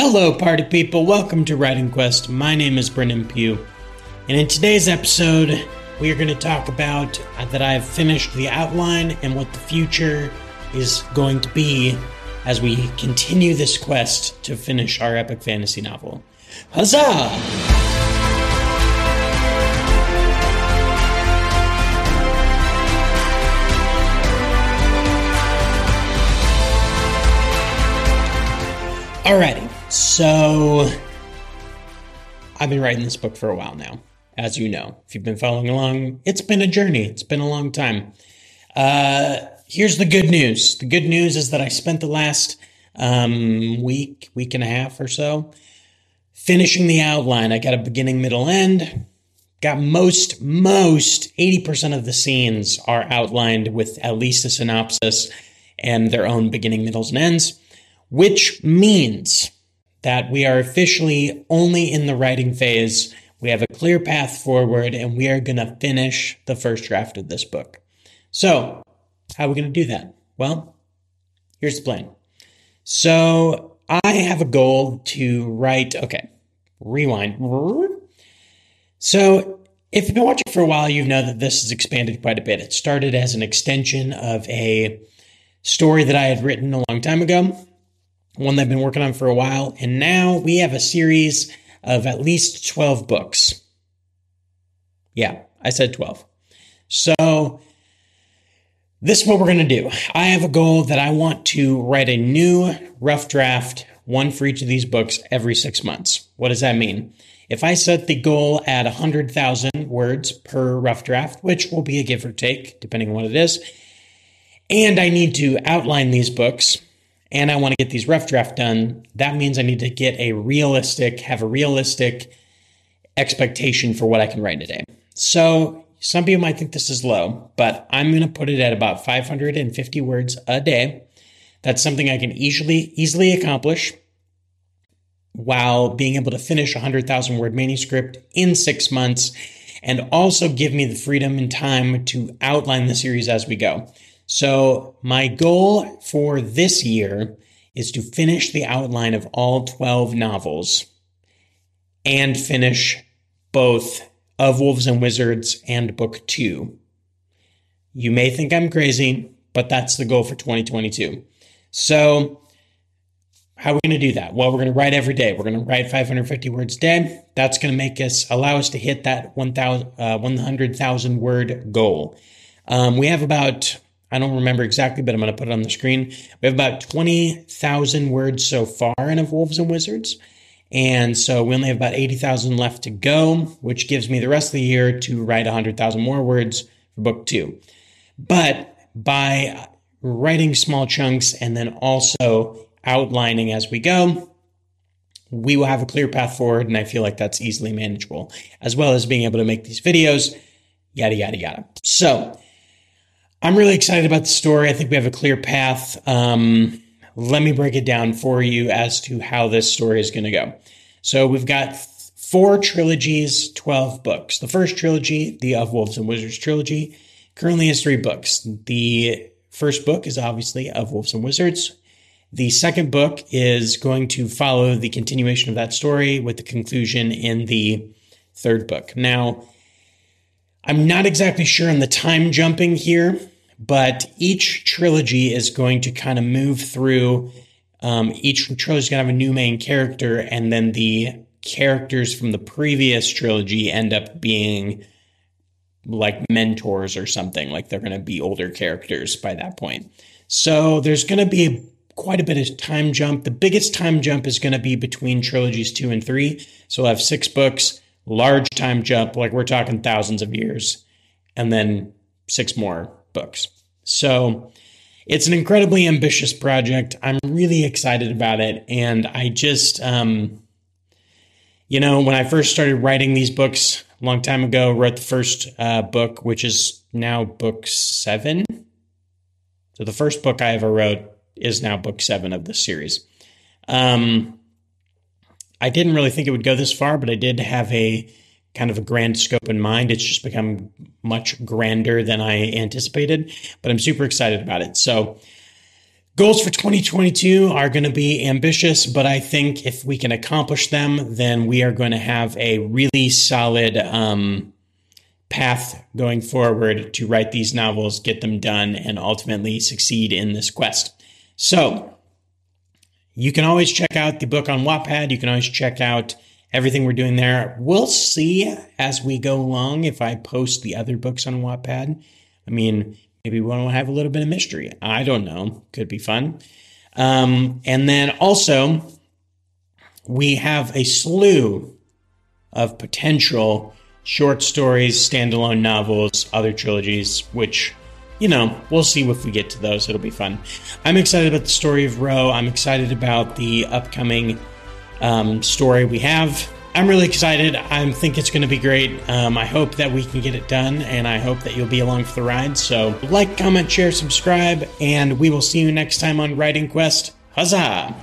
Hello, party people. Welcome to Writing Quest. My name is Brendan Pugh. And in today's episode, we are going to talk about uh, that I've finished the outline and what the future is going to be as we continue this quest to finish our epic fantasy novel. Huzzah! Alrighty, so I've been writing this book for a while now, as you know. If you've been following along, it's been a journey. It's been a long time. Uh, here's the good news. The good news is that I spent the last um, week, week and a half or so, finishing the outline. I got a beginning, middle, end. Got most, most 80% of the scenes are outlined with at least a synopsis and their own beginning, middles, and ends which means that we are officially only in the writing phase. We have a clear path forward and we are going to finish the first draft of this book. So, how are we going to do that? Well, here's the plan. So, I have a goal to write, okay, rewind. So, if you've been watching for a while, you know that this has expanded quite a bit. It started as an extension of a story that I had written a long time ago one that I've been working on for a while. And now we have a series of at least 12 books. Yeah, I said 12. So this is what we're going to do. I have a goal that I want to write a new rough draft, one for each of these books every six months. What does that mean? If I set the goal at 100,000 words per rough draft, which will be a give or take, depending on what it is, and I need to outline these books and I want to get these rough draft done, that means I need to get a realistic, have a realistic expectation for what I can write today. So some people might think this is low, but I'm going to put it at about 550 words a day. That's something I can easily easily accomplish while being able to finish a 100,000 word manuscript in 6 months and also give me the freedom and time to outline the series as we go. So, my goal for this year is to finish the outline of all 12 novels and finish both Of Wolves and Wizards and Book 2. You may think I'm crazy, but that's the goal for 2022. So, how are we going to do that? Well, we're going to write every day. We're going to write 550 words a day. That's going to make us allow us to hit that 1,000 uh, 100,000 word goal. Um, we have about I don't remember exactly, but I'm going to put it on the screen. We have about 20,000 words so far in Of Wolves and Wizards. And so we only have about 80,000 left to go, which gives me the rest of the year to write 100,000 more words for book two. But by writing small chunks and then also outlining as we go, we will have a clear path forward. And I feel like that's easily manageable, as well as being able to make these videos, yada, yada, yada. So, I'm really excited about the story. I think we have a clear path. Um, let me break it down for you as to how this story is going to go. So we've got four trilogies, 12 books. The first trilogy, the Of Wolves and Wizards trilogy, currently has three books. The first book is obviously Of Wolves and Wizards. The second book is going to follow the continuation of that story with the conclusion in the third book. Now, I'm not exactly sure on the time jumping here, but each trilogy is going to kind of move through. Um, each trilogy is going to have a new main character, and then the characters from the previous trilogy end up being like mentors or something. Like they're going to be older characters by that point. So there's going to be quite a bit of time jump. The biggest time jump is going to be between trilogies two and three. So we'll have six books large time jump, like we're talking thousands of years, and then six more books. So it's an incredibly ambitious project. I'm really excited about it. And I just, um, you know, when I first started writing these books a long time ago, wrote the first uh, book, which is now book seven. So the first book I ever wrote is now book seven of this series. Um, I didn't really think it would go this far, but I did have a kind of a grand scope in mind. It's just become much grander than I anticipated, but I'm super excited about it. So, Goals for 2022 are going to be ambitious, but I think if we can accomplish them, then we are going to have a really solid um, path going forward to write these novels, get them done, and ultimately succeed in this quest. So, you can always check out the book on Wattpad. You can always check out everything we're doing there. We'll see as we go along if I post the other books on Wattpad. I mean, Maybe we'll have a little bit of mystery. I don't know. Could be fun. Um, and then also, we have a slew of potential short stories, standalone novels, other trilogies, which, you know, we'll see if we get to those. It'll be fun. I'm excited about the story of Ro. I'm excited about the upcoming um, story we have I'm really excited. I think it's going to be great. Um, I hope that we can get it done, and I hope that you'll be along for the ride. So, like, comment, share, subscribe, and we will see you next time on Writing Quest. Huzzah!